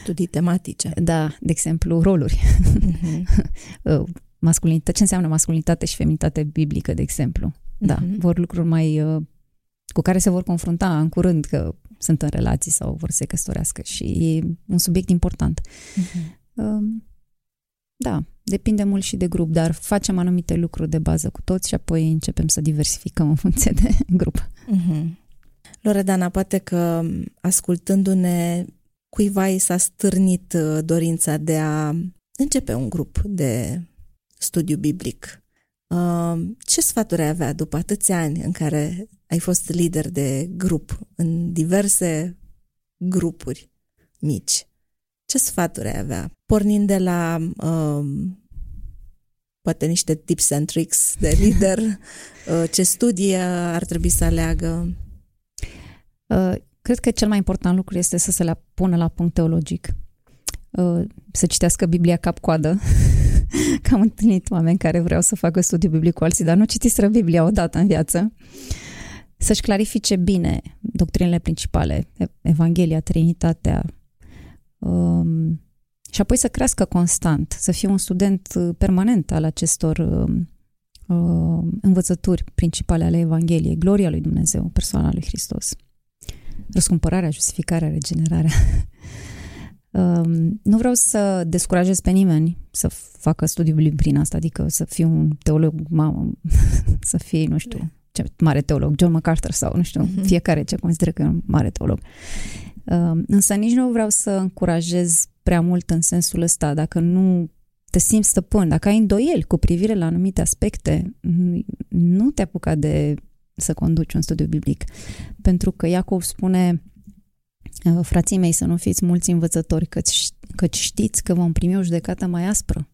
studii tematice. Da, de exemplu, roluri. Uh-huh. [laughs] uh, masculinitate, ce înseamnă masculinitate și feminitate biblică, de exemplu. Da, uh-huh. vor lucruri mai uh, cu care se vor confrunta în curând că sunt în relații sau vor să se căsătorească și e un subiect important. Uh-huh. Da, depinde mult și de grup, dar facem anumite lucruri de bază cu toți și apoi începem să diversificăm în funcție de [laughs] grup. Uh-huh. Loredana, poate că ascultându-ne cuiva i s-a stârnit uh, dorința de a începe un grup de studiu biblic. Uh, ce sfaturi ai avea după atâția ani în care ai fost lider de grup în diverse grupuri mici? Ce sfaturi ai avea? Pornind de la um, poate niște tips and tricks de [laughs] lider, uh, ce studii ar trebui să aleagă? Uh, cred că cel mai important lucru este să se le pună la punct teologic. Să citească Biblia cap-coadă [laughs] că am întâlnit oameni care vreau să facă studiu biblic cu alții, dar nu citiseră Biblia odată în viață. Să-și clarifice bine doctrinele principale, Evanghelia, Trinitatea, um, și apoi să crească constant, să fie un student uh, permanent al acestor um, uh, învățături principale ale Evangheliei, gloria lui Dumnezeu, persoana lui Hristos, răscumpărarea, justificarea, regenerarea. [laughs] Um, nu vreau să descurajez pe nimeni să facă studiul prin asta, adică să fiu un teolog, mamă, [laughs] să fie, nu știu, ce mare teolog, John MacArthur sau, nu știu, uh-huh. fiecare ce consideră că e un mare teolog. Um, însă nici nu vreau să încurajez prea mult în sensul ăsta, dacă nu te simți stăpân, dacă ai îndoieli cu privire la anumite aspecte, nu te apuca de să conduci un studiu biblic. Pentru că Iacov spune Uh, frații mei, să nu fiți mulți învățători, căci, căci știți că vom primi o judecată mai aspră.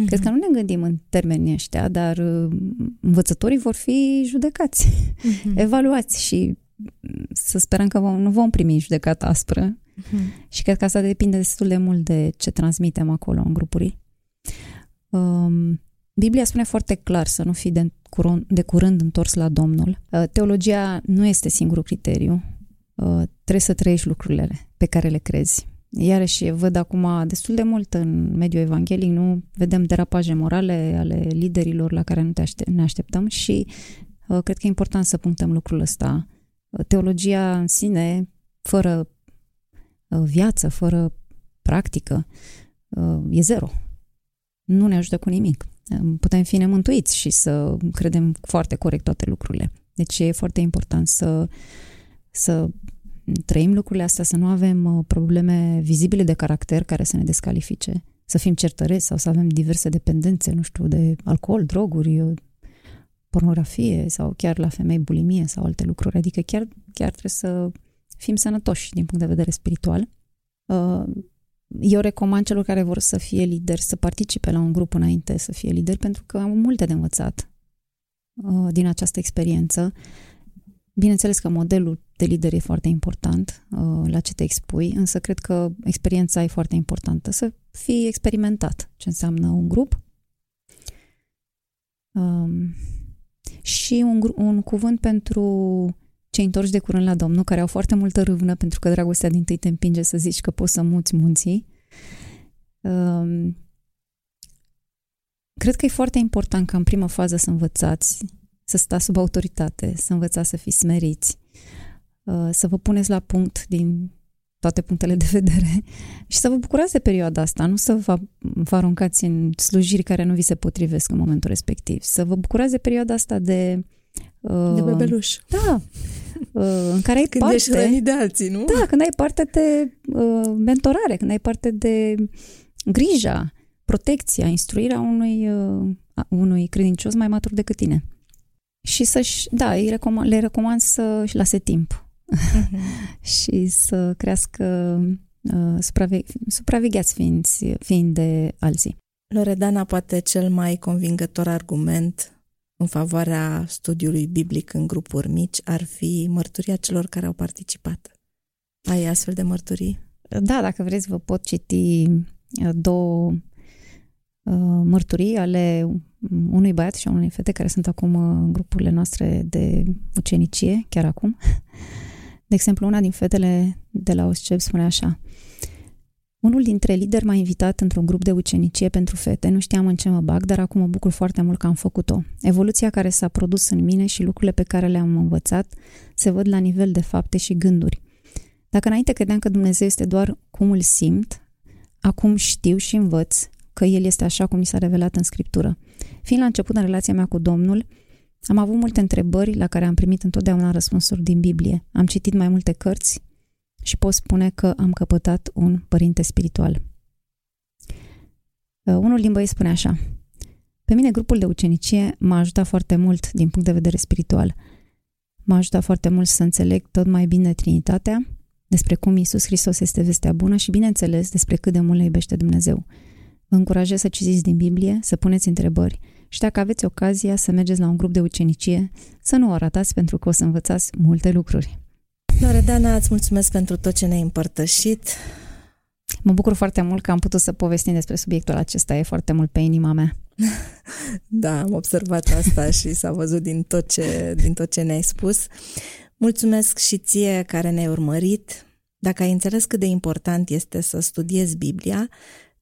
Mm-hmm. Cred că nu ne gândim în termenii ăștia, dar uh, învățătorii vor fi judecați, mm-hmm. [laughs] evaluați și să sperăm că vom, nu vom primi judecată aspră. Mm-hmm. Și cred că asta depinde destul de mult de ce transmitem acolo în grupuri. Um, Biblia spune foarte clar să nu fii de curând, de curând întors la Domnul. Uh, teologia nu este singurul criteriu. Uh, trebuie să trăiești lucrurile pe care le crezi. Iarăși văd acum destul de mult în mediul evanghelic, nu vedem derapaje morale ale liderilor la care nu te aștept, ne așteptăm și uh, cred că e important să punctăm lucrul ăsta. Uh, teologia în sine, fără uh, viață, fără practică, uh, e zero. Nu ne ajută cu nimic. Uh, putem fi nemântuiți și să credem foarte corect toate lucrurile. Deci e foarte important să, să trăim lucrurile astea, să nu avem uh, probleme vizibile de caracter care să ne descalifice, să fim certăreți sau să avem diverse dependențe, nu știu, de alcool, droguri, uh, pornografie sau chiar la femei bulimie sau alte lucruri. Adică chiar, chiar trebuie să fim sănătoși din punct de vedere spiritual. Uh, eu recomand celor care vor să fie lideri să participe la un grup înainte să fie lideri pentru că am multe de învățat din această experiență Bineînțeles că modelul de lider e foarte important uh, la ce te expui, însă cred că experiența e foarte importantă. Să fii experimentat ce înseamnă un grup. Um, și un, un cuvânt pentru cei întorși de curând la Domnul, care au foarte multă râvnă, pentru că dragostea din tâi te împinge să zici că poți să muți munții. Um, cred că e foarte important ca în prima fază să învățați să stați sub autoritate, să învățați să fiți smeriți, uh, să vă puneți la punct din toate punctele de vedere și să vă bucurați de perioada asta, nu să vă, vă aruncați în slujiri care nu vi se potrivesc în momentul respectiv, să vă bucurați de perioada asta de uh, de bebeluș. Da. Uh, în care ai când parte... ești hrănit de alții, nu? Da, când ai parte de uh, mentorare, când ai parte de grija, protecția, instruirea unui, uh, unui credincios mai matur decât tine. Și să-și, da, îi recomand, le recomand să-și lase timp uh-huh. [laughs] și să crească uh, supraveghe, supravegheați fiind, fiind de alții. Loredana, poate cel mai convingător argument în favoarea studiului biblic în grupuri mici ar fi mărturia celor care au participat. Ai astfel de mărturii? Da, dacă vreți, vă pot citi uh, două uh, mărturii ale unui băiat și a unei fete care sunt acum în grupurile noastre de ucenicie, chiar acum. [laughs] De exemplu, una din fetele de la OSCEP spune așa unul dintre lideri m-a invitat într-un grup de ucenicie pentru fete. Nu știam în ce mă bag, dar acum mă bucur foarte mult că am făcut-o. Evoluția care s-a produs în mine și lucrurile pe care le-am învățat se văd la nivel de fapte și gânduri. Dacă înainte credeam că Dumnezeu este doar cum îl simt, acum știu și învăț că El este așa cum mi s-a revelat în Scriptură. Fiind la început în relația mea cu Domnul, am avut multe întrebări la care am primit întotdeauna răspunsuri din Biblie. Am citit mai multe cărți și pot spune că am căpătat un părinte spiritual. Uh, unul din băieți spune așa, pe mine grupul de ucenicie m-a ajutat foarte mult din punct de vedere spiritual. M-a ajutat foarte mult să înțeleg tot mai bine Trinitatea, despre cum Iisus Hristos este vestea bună și, bineînțeles, despre cât de mult le iubește Dumnezeu. Vă încurajez să citiți din Biblie, să puneți întrebări și dacă aveți ocazia să mergeți la un grup de ucenicie, să nu o ratați pentru că o să învățați multe lucruri. Loredana, îți mulțumesc pentru tot ce ne-ai împărtășit. Mă bucur foarte mult că am putut să povestim despre subiectul acesta, e foarte mult pe inima mea. [laughs] Da, am observat asta și s-a văzut din tot ce, din tot ce ne-ai spus. Mulțumesc și ție care ne-ai urmărit. Dacă ai înțeles cât de important este să studiezi Biblia,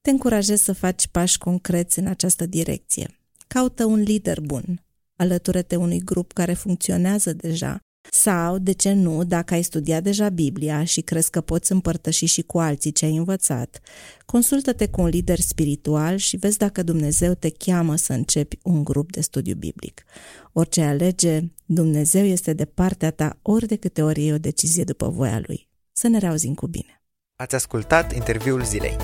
te încurajez să faci pași concreți în această direcție. Caută un lider bun, alătură-te unui grup care funcționează deja sau, de ce nu, dacă ai studiat deja Biblia și crezi că poți împărtăși și cu alții ce ai învățat, consultă-te cu un lider spiritual și vezi dacă Dumnezeu te cheamă să începi un grup de studiu biblic. Orice alege, Dumnezeu este de partea ta ori de câte ori e o decizie după voia Lui. Să ne reauzim cu bine! Ați ascultat interviul zilei.